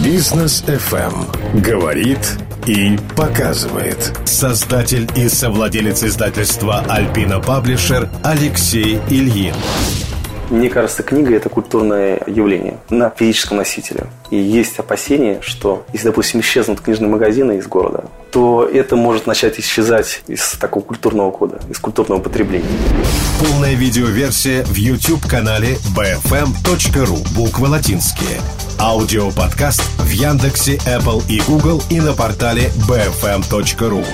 Бизнес FM говорит и показывает. Создатель и совладелец издательства Альпина Паблишер Алексей Ильин. Мне кажется, книга – это культурное явление на физическом носителе. И есть опасения, что если, допустим, исчезнут книжные магазины из города, то это может начать исчезать из такого культурного кода, из культурного потребления. Полная видеоверсия в YouTube-канале bfm.ru. Буквы латинские. Аудиоподкаст в Яндексе, Apple и Google и на портале bfm.ru.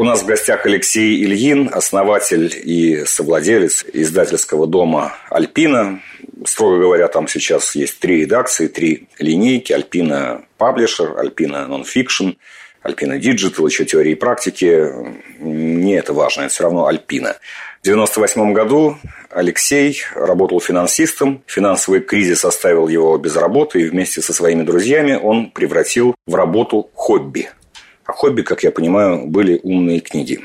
У нас в гостях Алексей Ильин, основатель и совладелец издательского дома «Альпина». Строго говоря, там сейчас есть три редакции, три линейки. «Альпина Паблишер», «Альпина Нонфикшн», «Альпина Диджитал», еще теории и практики. Не это важно, это все равно «Альпина». В 1998 году Алексей работал финансистом. Финансовый кризис оставил его без работы, и вместе со своими друзьями он превратил в работу хобби – а хобби, как я понимаю, были умные книги.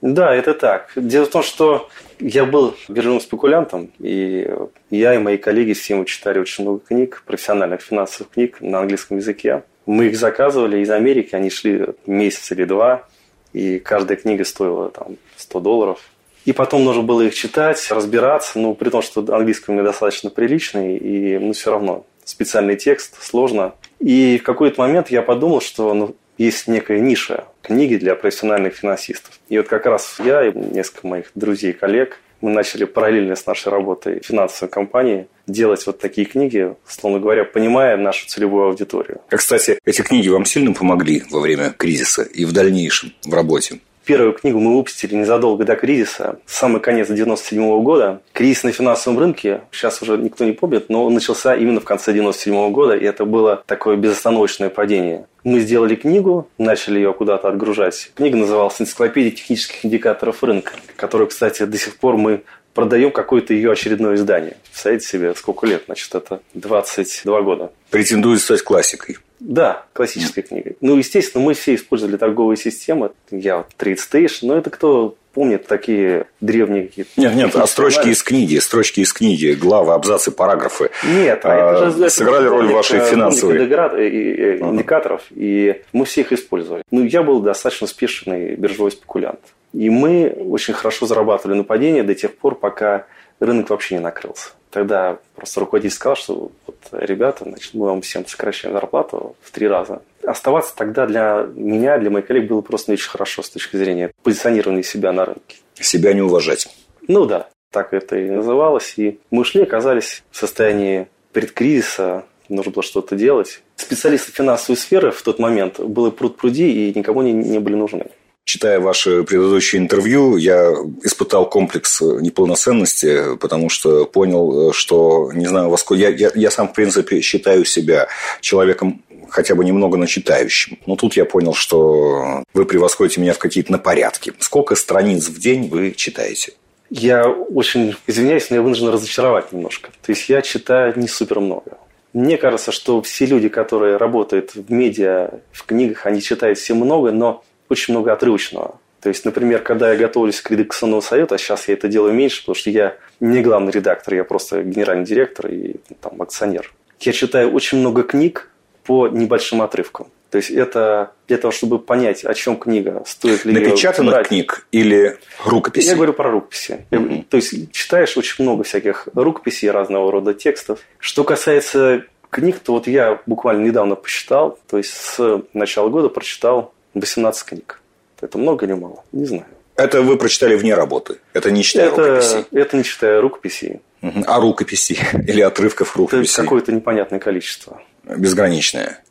Да, это так. Дело в том, что я был биржевым спекулянтом, и я и мои коллеги с Симу читали очень много книг, профессиональных финансовых книг на английском языке. Мы их заказывали из Америки, они шли месяц или два, и каждая книга стоила там 100 долларов. И потом нужно было их читать, разбираться, ну, при том, что английский у меня достаточно приличный, и ну, все равно специальный текст, сложно. И в какой-то момент я подумал, что ну, есть некая ниша книги для профессиональных финансистов. И вот как раз я и несколько моих друзей и коллег мы начали параллельно с нашей работой в финансовой компании делать вот такие книги, словно говоря, понимая нашу целевую аудиторию. А, кстати, эти книги вам сильно помогли во время кризиса и в дальнейшем в работе? Первую книгу мы выпустили незадолго до кризиса, самый конец 97 года. Кризис на финансовом рынке, сейчас уже никто не помнит, но он начался именно в конце 97 года, и это было такое безостановочное падение. Мы сделали книгу, начали ее куда-то отгружать. Книга называлась «Энциклопедия технических индикаторов рынка», которую, кстати, до сих пор мы продаем какое-то ее очередное издание. Представляете себе, сколько лет? Значит, это 22 года. Претендует стать классикой. Да, классической книгой. Ну, естественно, мы все использовали торговые системы. Я вот Trade Station, но это кто помнит такие древние какие-то... Нет, нет, а строчки из книги, строчки из книги, главы, абзацы, параграфы. Нет, а это же, сыграли роль вашей финансовой... Индикаторов, и мы все их использовали. Ну, я был достаточно успешный биржевой спекулянт. И мы очень хорошо зарабатывали на падение до тех пор, пока рынок вообще не накрылся. Тогда просто руководитель сказал, что вот, ребята, значит, мы вам всем сокращаем зарплату в три раза. Оставаться тогда для меня, для моих коллег было просто не очень хорошо с точки зрения позиционирования себя на рынке. Себя не уважать. Ну да, так это и называлось. И мы ушли, оказались в состоянии предкризиса, нужно было что-то делать. Специалисты финансовой сферы в тот момент было пруд пруди и никому не, не были нужны. Читая ваше предыдущее интервью, я испытал комплекс неполноценности, потому что понял, что не знаю во сколько... Я, я, я сам, в принципе, считаю себя человеком хотя бы немного начитающим. Но тут я понял, что вы превосходите меня в какие-то на порядке. Сколько страниц в день вы читаете? Я очень извиняюсь, но я вынужден разочаровать немножко. То есть я читаю не супер много. Мне кажется, что все люди, которые работают в медиа, в книгах, они читают все много, но очень много отрывочного. То есть, например, когда я готовлюсь к редакционному совету, а сейчас я это делаю меньше, потому что я не главный редактор, я просто генеральный директор и там, акционер. Я читаю очень много книг по небольшим отрывкам. То есть это для того, чтобы понять, о чем книга, стоит ли Напечатанных брать. книг или рукописей? Я говорю про рукописи. Mm-hmm. То есть читаешь очень много всяких рукописей, разного рода текстов. Что касается книг, то вот я буквально недавно посчитал, то есть с начала года прочитал 18 книг. Это много или мало? Не знаю. Это вы прочитали вне работы? Это не читая это, рукописей? Это не читая рукописей. А рукописей? Или отрывков рукописей? Это какое-то непонятное количество. Безграничное.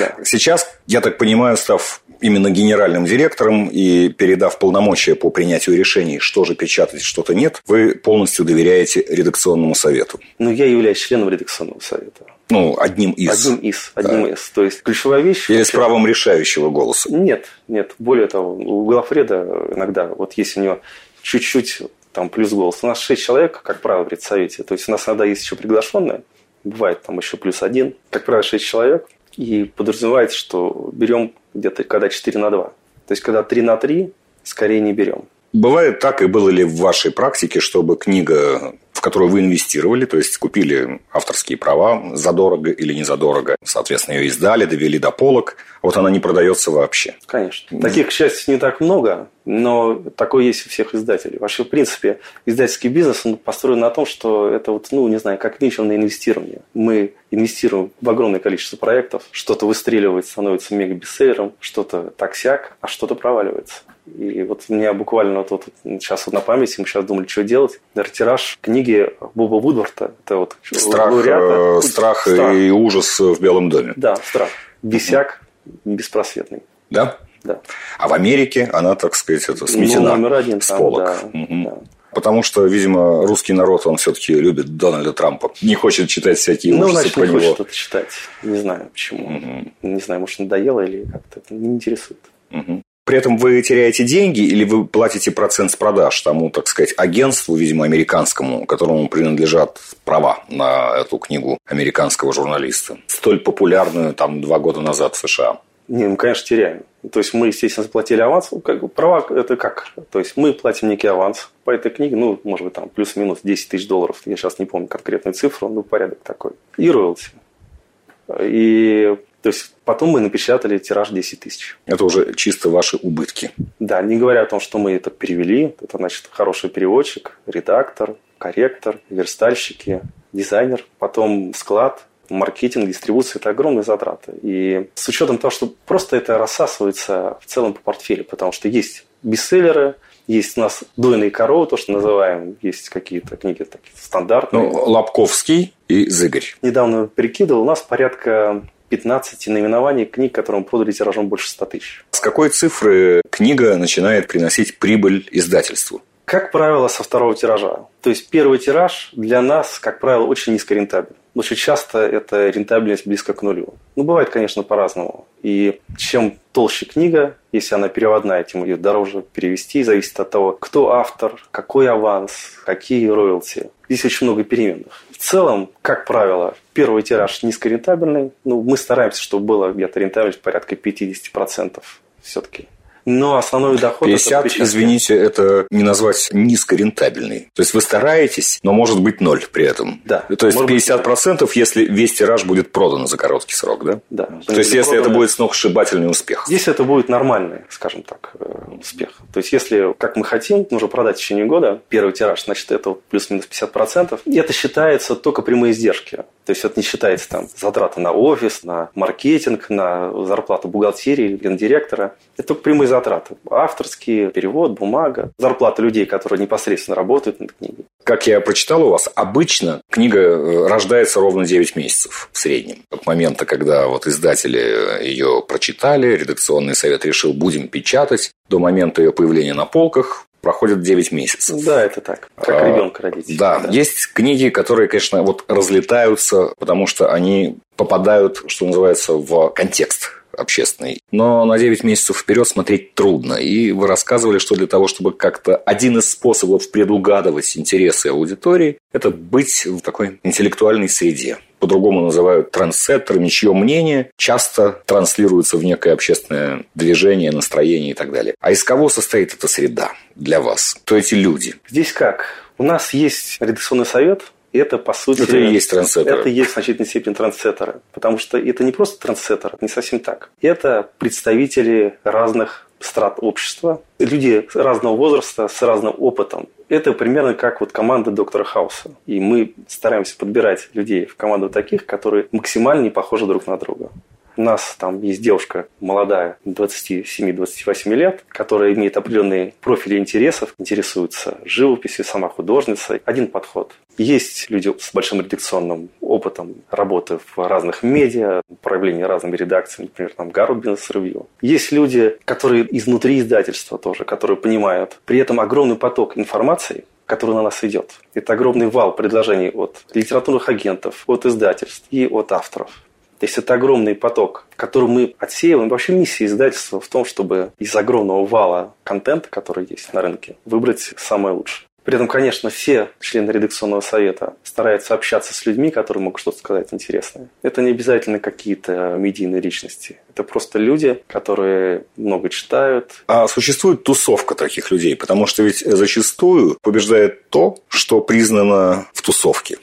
Да. Сейчас, я так понимаю, став именно генеральным директором и передав полномочия по принятию решений, что же печатать, что-то нет, вы полностью доверяете редакционному совету. Ну, я являюсь членом редакционного совета. Ну, одним из. Одним из. Одним да. из. То есть ключевая вещь. Или с правом решающего голоса. Нет, нет. Более того, у Глафреда иногда, вот если у него чуть-чуть там плюс голос. У нас шесть человек, как правило, в редсовете. То есть у нас иногда есть еще приглашенные. Бывает там еще плюс один. Как правило, шесть человек. И подразумевается, что берем где-то когда 4 на 2. То есть, когда 3 на 3, скорее не берем. Бывает так, и было ли в вашей практике, чтобы книга которую вы инвестировали, то есть купили авторские права задорого или не задорого, соответственно, ее издали, довели до полок, вот она не продается вообще. Конечно. Таких, к счастью, не так много, но такое есть у всех издателей. Вообще, в принципе, издательский бизнес он построен на том, что это вот, ну, не знаю, как на инвестирование. Мы инвестируем в огромное количество проектов, что-то выстреливает, становится мега-бестселлером, что-то таксяк, а что-то проваливается. И вот у меня буквально вот, вот сейчас вот на памяти, мы сейчас думали, что делать. Тираж книги Боба Вудворта. Это вот страх, лауреата. страх, э, страх и ужас в Белом доме. Да, страх. Бесяк беспросветный. Да? Да. А в Америке она, так сказать, это сметена ну, номер один, с полок. Да, угу. да. Потому что, видимо, русский народ, он все-таки любит Дональда Трампа. Не хочет читать всякие ну, ужасы значит, про не него. хочет это читать. Не знаю, почему. Угу. Не знаю, может, надоело или как-то это не интересует. Угу. При этом вы теряете деньги или вы платите процент с продаж тому, так сказать, агентству, видимо, американскому, которому принадлежат права на эту книгу американского журналиста, столь популярную там два года назад в США? Не, мы, конечно, теряем. То есть мы, естественно, заплатили аванс. Как бы, права это как? То есть мы платим некий аванс по этой книге, ну, может быть, там плюс-минус 10 тысяч долларов. Я сейчас не помню конкретную цифру, но порядок такой. И роялти. И то есть потом мы напечатали тираж 10 тысяч. Это уже чисто ваши убытки. Да, не говоря о том, что мы это перевели. Это значит хороший переводчик, редактор, корректор, верстальщики, дизайнер, потом склад, маркетинг, дистрибуция – это огромные затраты. И с учетом того, что просто это рассасывается в целом по портфелю, потому что есть бестселлеры, есть у нас дойные коровы, то, что называем, есть какие-то книги такие стандартные. Ну, Лобковский и Зыгорь. Недавно перекидывал, у нас порядка 15 наименований книг, которые мы продали тиражом больше 100 тысяч. С какой цифры книга начинает приносить прибыль издательству? Как правило, со второго тиража. То есть первый тираж для нас, как правило, очень низкорентабелен. Очень часто это рентабельность близко к нулю. Ну, бывает, конечно, по-разному. И чем толще книга, если она переводная, тем ее дороже перевести. Зависит от того, кто автор, какой аванс, какие роялти. Здесь очень много переменных. В целом, как правило, первый тираж низкорентабельный. Ну, мы стараемся, чтобы было где-то рентабельность порядка 50% все-таки. Но основной доход... 50, это извините, это не назвать низкорентабельный. То есть вы стараетесь, но может быть ноль при этом. Да. То есть 50%, процентов, если весь тираж будет продан за короткий срок, да? Да. То есть если продано... это будет сногсшибательный успех. Если это будет нормальный, скажем так, э, успех. То есть если, как мы хотим, нужно продать в течение года первый тираж, значит, это плюс-минус 50%. И это считается только прямые издержки. То есть это не считается там затраты на офис, на маркетинг, на зарплату бухгалтерии, гендиректора. Это только прямые затраты. Авторские, перевод, бумага, зарплата людей, которые непосредственно работают над книгой. Как я прочитал у вас, обычно книга э, рождается ровно 9 месяцев в среднем. От момента, когда вот издатели ее прочитали, редакционный совет решил, будем печатать, до момента ее появления на полках проходит 9 месяцев. Да, это так. Как а, ребенка родить. Да, да, есть книги, которые, конечно, вот разлетаются, потому что они попадают, что называется, в контекст общественный. Но на 9 месяцев вперед смотреть трудно. И вы рассказывали, что для того, чтобы как-то один из способов предугадывать интересы аудитории, это быть в такой интеллектуальной среде по-другому называют трансеттерами, чье мнение часто транслируется в некое общественное движение, настроение и так далее. А из кого состоит эта среда для вас? Кто эти люди? Здесь как? У нас есть редакционный совет, это, по сути... Это и есть трансеттеры. Это и есть в значительной степени трансеттеры. Потому что это не просто трансеттеры, не совсем так. Это представители разных страт общества, люди разного возраста с разным опытом. Это примерно как вот команда доктора Хауса. И мы стараемся подбирать людей в команду таких, которые максимально не похожи друг на друга. У нас там есть девушка молодая, 27-28 лет, которая имеет определенные профили интересов, интересуется живописью, сама художница. Один подход. Есть люди с большим редакционным опытом работы в разных медиа, проявления разными редакциями, например, там Гарвард Бизнес Ревью. Есть люди, которые изнутри издательства тоже, которые понимают. При этом огромный поток информации, который на нас идет. Это огромный вал предложений от литературных агентов, от издательств и от авторов. То есть это огромный поток, который мы отсеиваем. Вообще миссия издательства в том, чтобы из огромного вала контента, который есть на рынке, выбрать самое лучшее. При этом, конечно, все члены редакционного совета стараются общаться с людьми, которые могут что-то сказать интересное. Это не обязательно какие-то медийные личности. Это просто люди, которые много читают. А существует тусовка таких людей? Потому что ведь зачастую побеждает то, что признано в тусовке.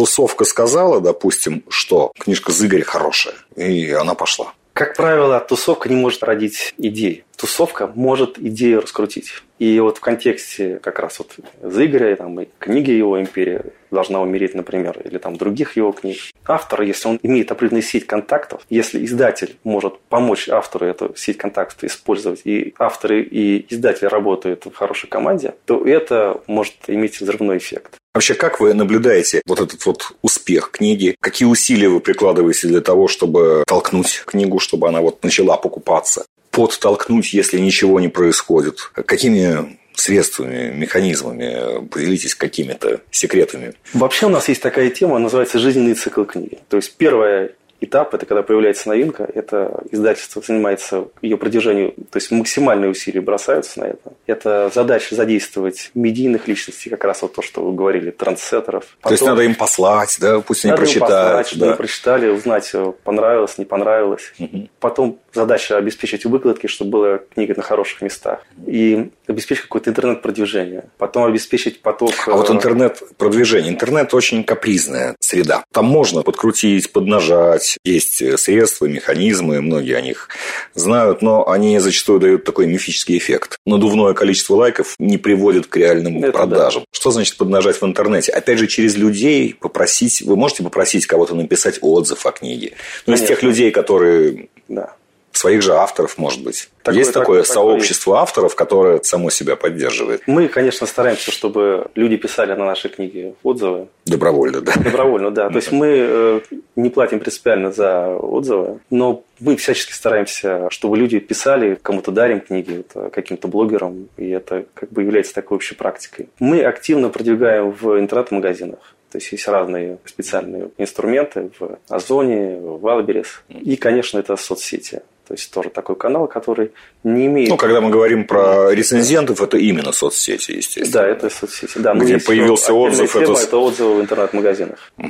Тусовка сказала, допустим, что книжка Зыгоря хорошая, и она пошла. Как правило, тусовка не может родить идеи. Тусовка может идею раскрутить. И вот в контексте как раз вот Зыгоря, там, и книги его «Империя должна умереть», например, или там других его книг. Автор, если он имеет определенную сеть контактов, если издатель может помочь автору эту сеть контактов использовать, и авторы и издатели работают в хорошей команде, то это может иметь взрывной эффект. Вообще, как вы наблюдаете вот этот вот успех книги? Какие усилия вы прикладываете для того, чтобы толкнуть книгу, чтобы она вот начала покупаться? подтолкнуть, если ничего не происходит? Какими средствами, механизмами, поделитесь какими-то секретами. Вообще у нас есть такая тема, называется «Жизненный цикл книги». То есть первая этап, это когда появляется новинка, это издательство занимается ее продвижением, то есть максимальные усилия бросаются на это. Это задача задействовать медийных личностей, как раз вот то, что вы говорили, трансеттеров. Потом, то есть надо им послать, да, пусть они прочитают. Послать, чтобы да. они прочитали, узнать, понравилось, не понравилось. Угу. Потом задача обеспечить выкладки, чтобы была книга на хороших местах. И обеспечить какое-то интернет-продвижение. Потом обеспечить поток... А вот э, интернет-продвижение. Интернет очень капризная среда. Там можно подкрутить, поднажать. Есть средства, механизмы, многие о них знают, но они зачастую дают такой мифический эффект. Надувное количество лайков не приводит к реальным Это продажам. Да. Что значит поднажать в интернете? Опять же, через людей попросить... Вы можете попросить кого-то написать отзыв о книге? Ну, из тех людей, которые да своих же авторов, может быть. Такое, есть такое, такое сообщество такое. авторов, которое само себя поддерживает. Мы, конечно, стараемся, чтобы люди писали на наши книги отзывы. Добровольно, да. Добровольно, да. То есть мы э, не платим принципиально за отзывы, но мы всячески стараемся, чтобы люди писали, кому-то дарим книги, каким-то блогерам, и это как бы является такой общей практикой. Мы активно продвигаем в интернет-магазинах. То есть есть разные специальные инструменты в Озоне, в Wildberries. И, конечно, это соцсети. То есть тоже такой канал, который не имеет... Ну, когда мы говорим про рецензентов, это именно соцсети, естественно. Да, это соцсети. Да, Где появился отзыв. Тема, это... это отзывы в интернет-магазинах. Угу.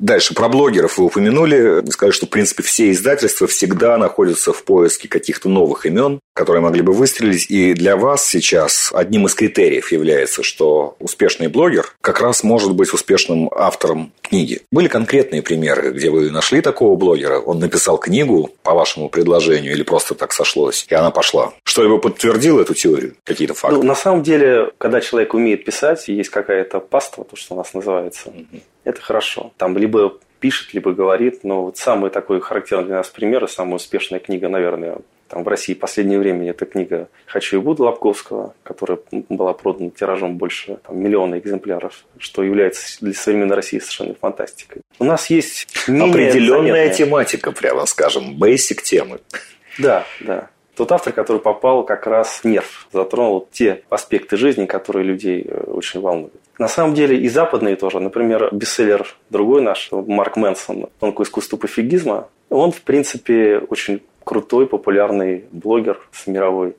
Дальше, про блогеров вы упомянули. Сказали, что, в принципе, все издательства всегда находятся в поиске каких-то новых имен, которые могли бы выстрелить. И для вас сейчас одним из критериев является, что успешный блогер как раз может быть успешным автором книги. Были конкретные примеры, где вы нашли такого блогера, он написал книгу по вашему предложению или просто так сошлось, и она пошла. Что-либо подтвердило эту теорию? Какие-то факты? Ну, на самом деле, когда человек умеет писать, есть какая-то паства, то, что у нас называется, mm-hmm это хорошо. Там либо пишет, либо говорит. Но вот самый такой характерный для нас пример, и самая успешная книга, наверное, там в России в последнее время это книга «Хочу и буду» Лобковского, которая была продана тиражом больше там, миллиона экземпляров, что является для современной России совершенно фантастикой. У нас есть определенная заметные... тематика, прямо скажем, basic темы. Да, да. Тот автор, который попал как раз нерв, затронул те аспекты жизни, которые людей э, очень волнуют. На самом деле и западные тоже. Например, бестселлер другой наш, Марк Мэнсон «Тонкое искусство пофигизма». Он, в принципе, очень крутой, популярный блогер с мировой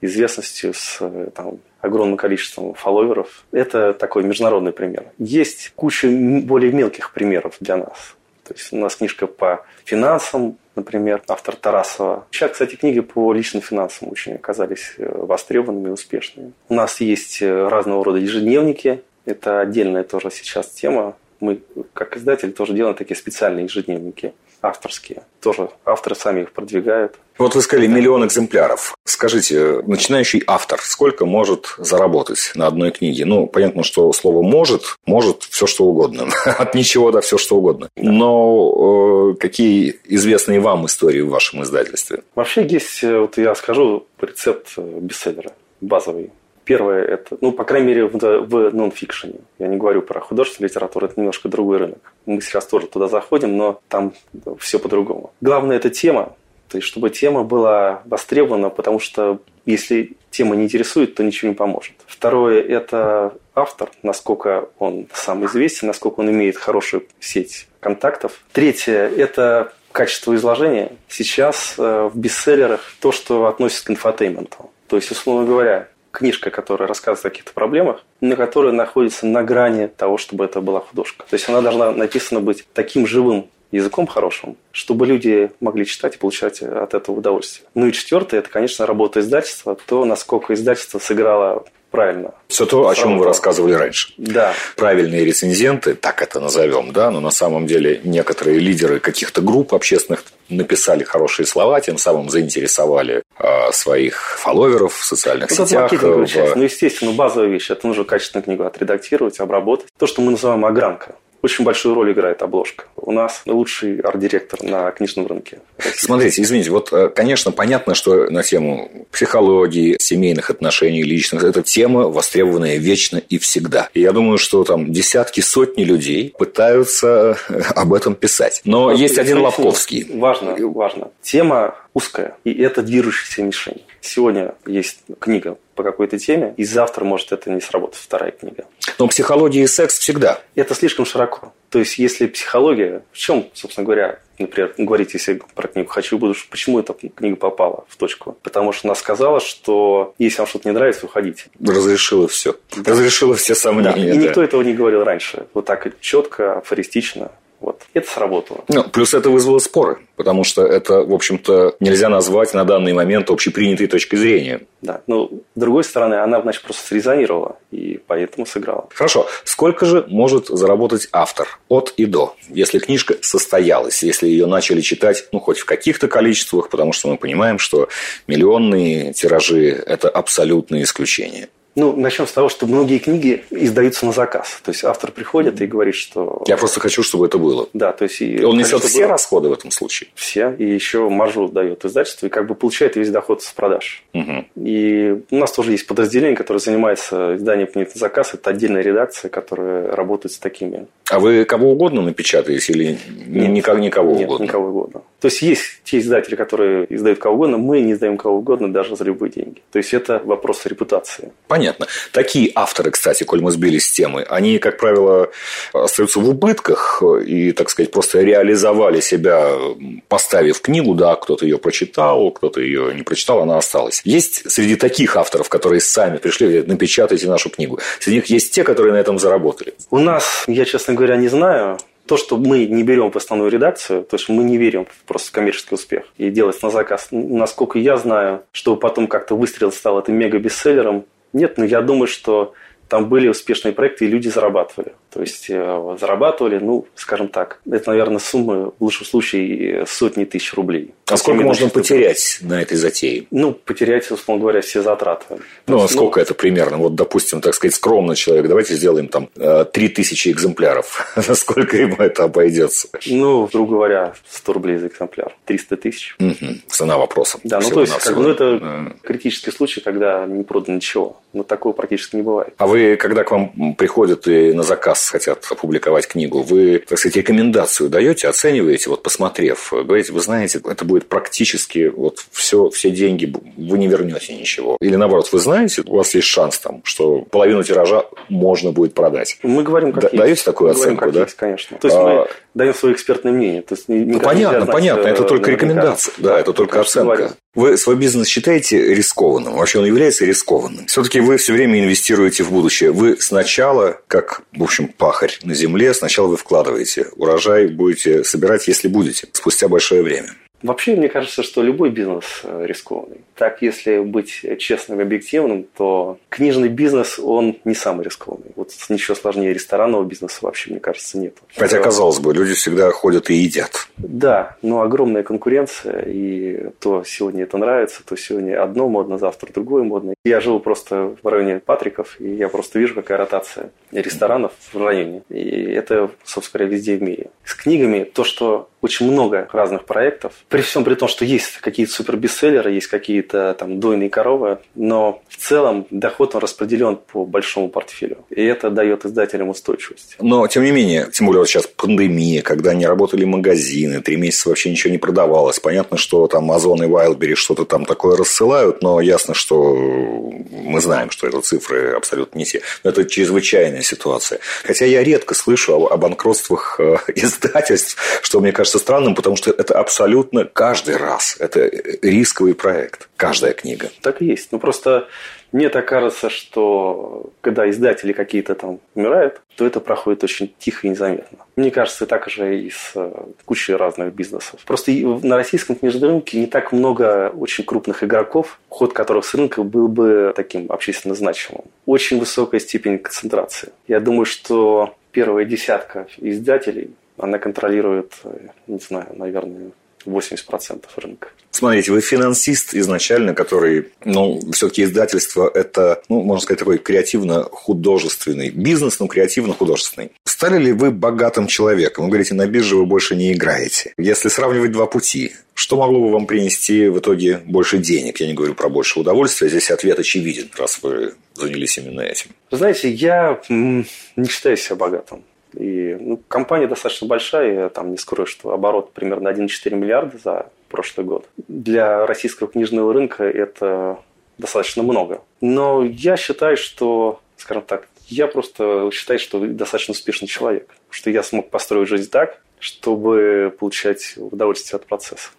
известностью, с там, огромным количеством фолловеров. Это такой международный пример. Есть куча более мелких примеров для нас. То есть у нас книжка по финансам, например, автор Тарасова. Сейчас, кстати, книги по личным финансам очень оказались э, востребованными и успешными. У нас есть э, разного рода ежедневники, это отдельная тоже сейчас тема. Мы, как издатель, тоже делаем такие специальные ежедневники авторские. Тоже авторы сами их продвигают. Вот вы сказали миллион экземпляров. Скажите, начинающий автор сколько может заработать на одной книге? Ну, понятно, что слово «может» может все что угодно. От ничего до все что угодно. Но э, какие известные вам истории в вашем издательстве? Вообще есть, э, вот я скажу, рецепт э, бестселлера базовый. Первое – это, ну, по крайней мере, в, в нон-фикшене. Я не говорю про художественную литературу, это немножко другой рынок. Мы сейчас тоже туда заходим, но там все по-другому. Главное – это тема. То есть, чтобы тема была востребована, потому что если тема не интересует, то ничего не поможет. Второе – это автор, насколько он сам известен, насколько он имеет хорошую сеть контактов. Третье – это качество изложения. Сейчас э, в бестселлерах то, что относится к инфотейменту. То есть, условно говоря, книжка, которая рассказывает о каких-то проблемах, но которая находится на грани того, чтобы это была художка. То есть она должна написана быть таким живым языком хорошим, чтобы люди могли читать и получать от этого удовольствие. Ну и четвертое, это, конечно, работа издательства, то, насколько издательство сыграло правильно. Все то, о чем вы рассказывали раньше. Да. Правильные рецензенты, так это назовем, да, но на самом деле некоторые лидеры каких-то групп общественных написали хорошие слова, тем самым заинтересовали э, своих фолловеров в социальных ну, сетях. В... Часть. Ну, естественно, базовая вещь. Это нужно качественную книгу отредактировать, обработать. То, что мы называем огранка очень большую роль играет обложка. У нас лучший арт-директор на книжном рынке. Смотрите, извините, вот, э, конечно, понятно, что на тему психологии, семейных отношений, личных, эта тема востребованная вечно и всегда. И я думаю, что там десятки, сотни людей пытаются э, об этом писать. Но Просто есть один Лавковский. Важно, важно. Тема узкая, и это движущаяся мишень. Сегодня есть книга по какой-то теме, и завтра может это не сработать, вторая книга. Но психология и секс всегда. Это слишком широко. То есть, если психология, в чем, собственно говоря, например, говорить, если про книгу «Хочу буду», почему эта книга попала в точку? Потому что она сказала, что если вам что-то не нравится, уходите. Разрешила все. Да. Разрешила все сомнения. Да. И да. никто этого не говорил раньше. Вот так четко, афористично. Вот. Это сработало. Ну, плюс это вызвало споры, потому что это, в общем-то, нельзя назвать на данный момент общепринятой точкой зрения. Да, но с другой стороны, она, значит, просто срезонировала и поэтому сыграла. Хорошо. Сколько же может заработать автор от и до, если книжка состоялась, если ее начали читать, ну, хоть в каких-то количествах, потому что мы понимаем, что миллионные тиражи – это абсолютное исключение. Ну, начнем с того, что многие книги издаются на заказ. То есть автор приходит и говорит, что... Я просто хочу, чтобы это было. Да, то есть... И он несет все было... расходы в этом случае. Все. И еще маржу дает издательство, и как бы получает весь доход с продаж. Угу. И у нас тоже есть подразделение, которое занимается изданием книг на заказ. Это отдельная редакция, которая работает с такими. А вы кого угодно напечатаете или нет, никак никого нет, угодно? никого угодно. То есть есть те издатели, которые издают кого угодно, мы не издаем кого угодно даже за любые деньги. То есть это вопрос репутации. Понятно. Такие авторы, кстати, коль мы сбились с темы, они, как правило, остаются в убытках и, так сказать, просто реализовали себя, поставив книгу, да, кто-то ее прочитал, кто-то ее не прочитал, она осталась. Есть среди таких авторов, которые сами пришли, говорят, напечатайте нашу книгу. Среди них есть те, которые на этом заработали. У нас, я, честно говоря, не знаю, то, что мы не берем в редакцию, то есть мы не верим в просто коммерческий успех и делать на заказ. Насколько я знаю, чтобы потом как-то выстрел стал это мега-бестселлером, нет, но я думаю, что там были успешные проекты, и люди зарабатывали. То есть э, зарабатывали, ну, скажем так, это, наверное, суммы в лучшем случае сотни тысяч рублей. А сколько можно потерять на этой затее? Ну, потерять, условно говоря, все затраты. Ну, а сколько ну, это примерно? Вот, допустим, так сказать, скромный человек, давайте сделаем там 3000 э, экземпляров. Насколько ему это обойдется? Ну, грубо говоря, 100 рублей за экземпляр. 300 тысяч. Угу. Цена вопроса. Да, ну, то есть, как ну, это критический случай, когда не продано ничего. Но такого практически не бывает. А вы, когда к вам приходят и на заказ хотят опубликовать книгу, вы, так сказать, рекомендацию даете, оцениваете, вот посмотрев, говорите, вы знаете, это будет практически вот все, все деньги, вы не вернете ничего. Или наоборот, вы знаете, у вас есть шанс там, что половину тиража можно будет продать. Мы говорим, как да, есть. Даете такую мы оценку, говорим, как да? Есть, конечно. То есть а... мы даем свое экспертное мнение. То есть, ну, понятно, понятно, это только рекомендация, да, это только оценка. Вы свой бизнес считаете рискованным? Вообще он является рискованным? Все-таки вы все время инвестируете в будущее. Вы сначала, как, в общем, пахарь на земле, сначала вы вкладываете. Урожай будете собирать, если будете, спустя большое время. Вообще, мне кажется, что любой бизнес э, рискованный. Так, если быть честным и объективным, то книжный бизнес, он не самый рискованный. Вот ничего сложнее ресторанного бизнеса вообще, мне кажется, нет. Хотя, казалось бы, люди всегда ходят и едят. Да, но огромная конкуренция, и то сегодня это нравится, то сегодня одно модно, завтра другое модно. Я живу просто в районе Патриков, и я просто вижу, какая ротация ресторанов в районе. И это, собственно говоря, везде в мире. С книгами то, что очень много разных проектов. При всем при том, что есть какие-то супер бестселлеры, есть какие-то там дойные коровы, но в целом доход он распределен по большому портфелю. И это дает издателям устойчивость. Но, тем не менее, тем более вот сейчас пандемия, когда не работали магазины, три месяца вообще ничего не продавалось. Понятно, что там Озон и Wildberries что-то там такое рассылают, но ясно, что мы знаем, что это цифры абсолютно не те. Но это чрезвычайная ситуация. Хотя я редко слышу о, о банкротствах э, издательств, что, мне кажется, кажется странным, потому что это абсолютно каждый раз. Это рисковый проект. Каждая книга. Так и есть. Ну, просто мне так кажется, что когда издатели какие-то там умирают, то это проходит очень тихо и незаметно. Мне кажется, так же и с э, кучей разных бизнесов. Просто на российском книжном рынке не так много очень крупных игроков, ход которых с рынка был бы таким общественно значимым. Очень высокая степень концентрации. Я думаю, что первая десятка издателей, она контролирует, э, не знаю, наверное, 80% рынка. Смотрите, вы финансист изначально, который, ну, все-таки издательство – это, ну, можно сказать, такой креативно-художественный бизнес, но креативно-художественный. Стали ли вы богатым человеком? Вы говорите, на бирже вы больше не играете. Если сравнивать два пути, что могло бы вам принести в итоге больше денег? Я не говорю про больше удовольствия, здесь ответ очевиден, раз вы занялись именно этим. Знаете, я не считаю себя богатым. И ну, компания достаточно большая, я там не скрою, что оборот примерно 1,4 миллиарда за прошлый год. Для российского книжного рынка это достаточно много. Но я считаю, что, скажем так, я просто считаю, что достаточно успешный человек. Что я смог построить жизнь так, чтобы получать удовольствие от процесса.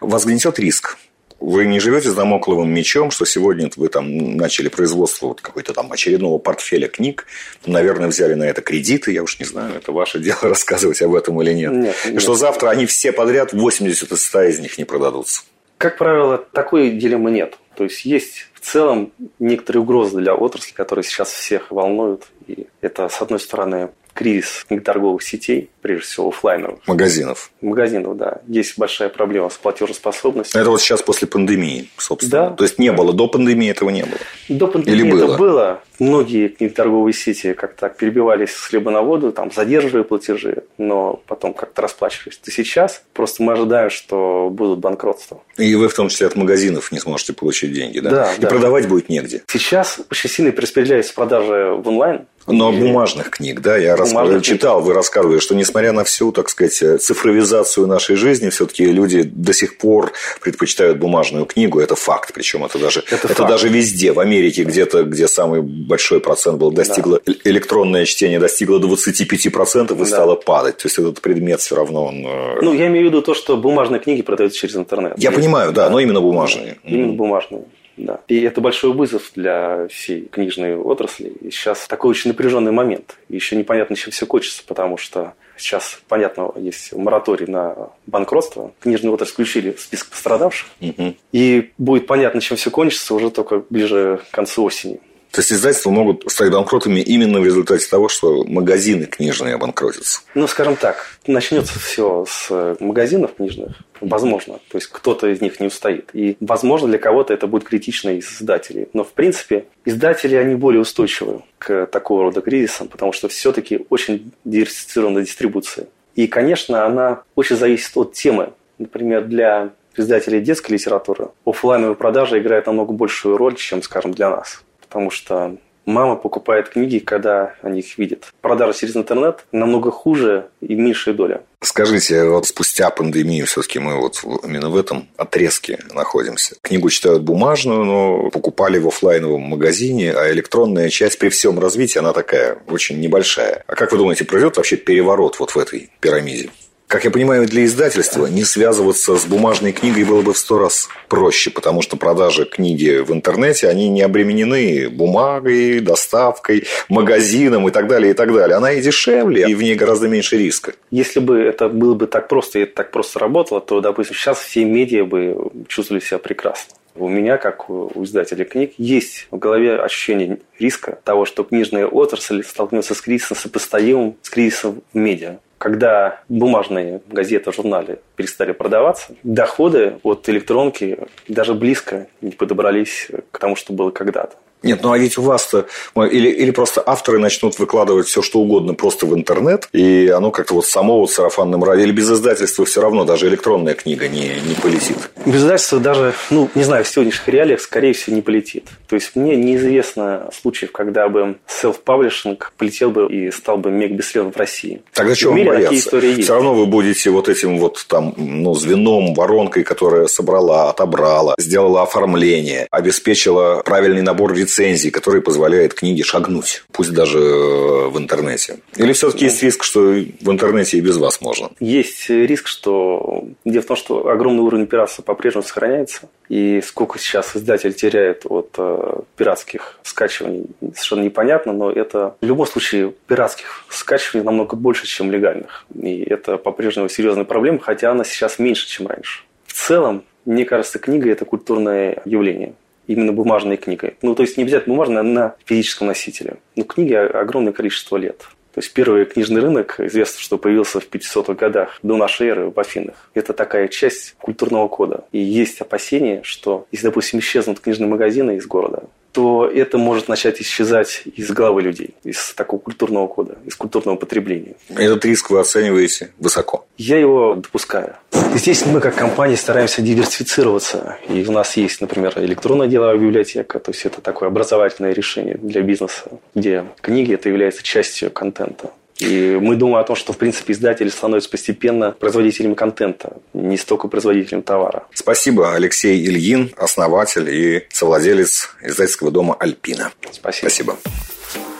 Вас гнетет риск? Вы не живете с домокловым мечом, что сегодня вы там начали производство вот какой-то там очередного портфеля книг, наверное, взяли на это кредиты, я уж не знаю, это ваше дело рассказывать об этом или нет. нет И нет. что завтра они все подряд, 80 из 100 из них не продадутся. Как правило, такой дилеммы нет. То есть есть в целом некоторые угрозы для отрасли, которые сейчас всех волнуют. И это, с одной стороны, кризис торговых сетей, прежде всего офлайновых. Магазинов. Магазинов, да. Есть большая проблема с платежеспособностью. Это вот сейчас после пандемии, собственно. Да. То есть не было, до пандемии этого не было. До пандемии Или это было? Многие торговые сети как-то перебивались с хлеба на воду, там задерживая платежи, но потом как-то расплачивались. То сейчас просто мы ожидаем, что будут банкротства. И вы в том числе от магазинов не сможете получить деньги, да? Да. И да. продавать будет негде. Сейчас очень сильно перераспределяются продажи в онлайн. Но и... бумажных книг, да, я бумажных читал, книг. вы рассказывали, что несмотря на всю, так сказать, цифровизацию нашей жизни, все-таки люди до сих пор предпочитают бумажную книгу, это факт, причем это даже, это, это даже везде, в Америке где-то, где самый большой процент был, достигло, да. электронное чтение достигло 25% и да. стало падать, то есть этот предмет все равно он... Э, ну, я имею в виду то, что бумажные книги продаются через интернет. Я понимаю, да, но именно бумажные. Именно бумажные. Да. И это большой вызов для всей книжной отрасли. И сейчас такой очень напряженный момент. И еще непонятно, чем все кончится, потому что сейчас, понятно, есть мораторий на банкротство. Книжную отрасль включили в список пострадавших. Угу. И будет понятно, чем все кончится уже только ближе к концу осени. То есть издательства могут стать банкротами именно в результате того, что магазины книжные обанкротятся. Ну, скажем так, начнется все с магазинов книжных, возможно. То есть кто-то из них не устоит. И, возможно, для кого-то это будет критично из издателей. Но, в принципе, издатели, они более устойчивы к такого рода кризисам, потому что все-таки очень диверсифицированная дистрибуция. И, конечно, она очень зависит от темы. Например, для издателей детской литературы офлайновая продажа играет намного большую роль, чем, скажем, для нас потому что мама покупает книги, когда они их видят. Продажа через интернет намного хуже и меньшая доля. Скажите, вот спустя пандемию все-таки мы вот именно в этом отрезке находимся. Книгу читают бумажную, но покупали в офлайновом магазине, а электронная часть при всем развитии, она такая очень небольшая. А как вы думаете, произойдет вообще переворот вот в этой пирамиде? Как я понимаю, для издательства не связываться с бумажной книгой было бы в сто раз проще, потому что продажи книги в интернете, они не обременены бумагой, доставкой, магазином и так далее, и так далее. Она и дешевле, и в ней гораздо меньше риска. Если бы это было бы так просто, и это так просто работало, то, допустим, сейчас все медиа бы чувствовали себя прекрасно. У меня, как у издателя книг, есть в голове ощущение риска того, что книжная отрасль столкнется с кризисом сопоставимым с кризисом в медиа когда бумажные газеты, журналы перестали продаваться, доходы от электронки даже близко не подобрались к тому, что было когда-то. Нет, ну а ведь у вас-то или, или просто авторы начнут выкладывать все, что угодно просто в интернет, и оно как-то вот само вот сарафанным радио, или без издательства все равно, даже электронная книга не, не полетит. Без издательства даже, ну, не знаю, в сегодняшних реалиях, скорее всего, не полетит. То есть, мне неизвестно случаев, когда бы self-publishing полетел бы и стал бы мег бестселлером в России. Тогда чего вам бояться? Все равно вы будете вот этим вот там, ну, звеном, воронкой, которая собрала, отобрала, сделала оформление, обеспечила правильный набор лицензии, который позволяет книге шагнуть, пусть даже э, в интернете? Или все-таки есть риск, что в интернете и без вас можно? Есть риск, что... Дело в том, что огромный уровень пиратства по-прежнему сохраняется. И сколько сейчас издатель теряет от э, пиратских скачиваний, совершенно непонятно, но это в любом случае пиратских скачиваний намного больше, чем легальных. И это по-прежнему серьезная проблема, хотя она сейчас меньше, чем раньше. В целом, мне кажется, книга – это культурное явление именно бумажной книгой. Ну, то есть не обязательно бумажная, а на физическом носителе. Но книги огромное количество лет. То есть первый книжный рынок, известно, что появился в 500-х годах до нашей эры в Афинах. Это такая часть культурного кода. И есть опасения, что если, допустим, исчезнут книжные магазины из города, то это может начать исчезать из головы людей, из такого культурного кода, из культурного потребления. Этот риск вы оцениваете высоко? Я его допускаю. Здесь мы, как компания, стараемся диверсифицироваться. И у нас есть, например, электронная деловая библиотека, то есть это такое образовательное решение для бизнеса, где книги это является частью контента. И мы думаем о том, что, в принципе, издатели становятся постепенно производителями контента, не столько производителем товара. Спасибо, Алексей Ильин, основатель и совладелец издательского дома «Альпина». Спасибо. Спасибо.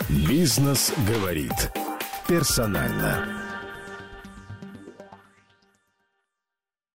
Бизнес говорит. Персонально.